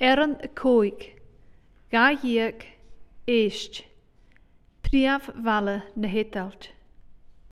Eran y coig, ga iag, eisht, priaf fale na hedalt.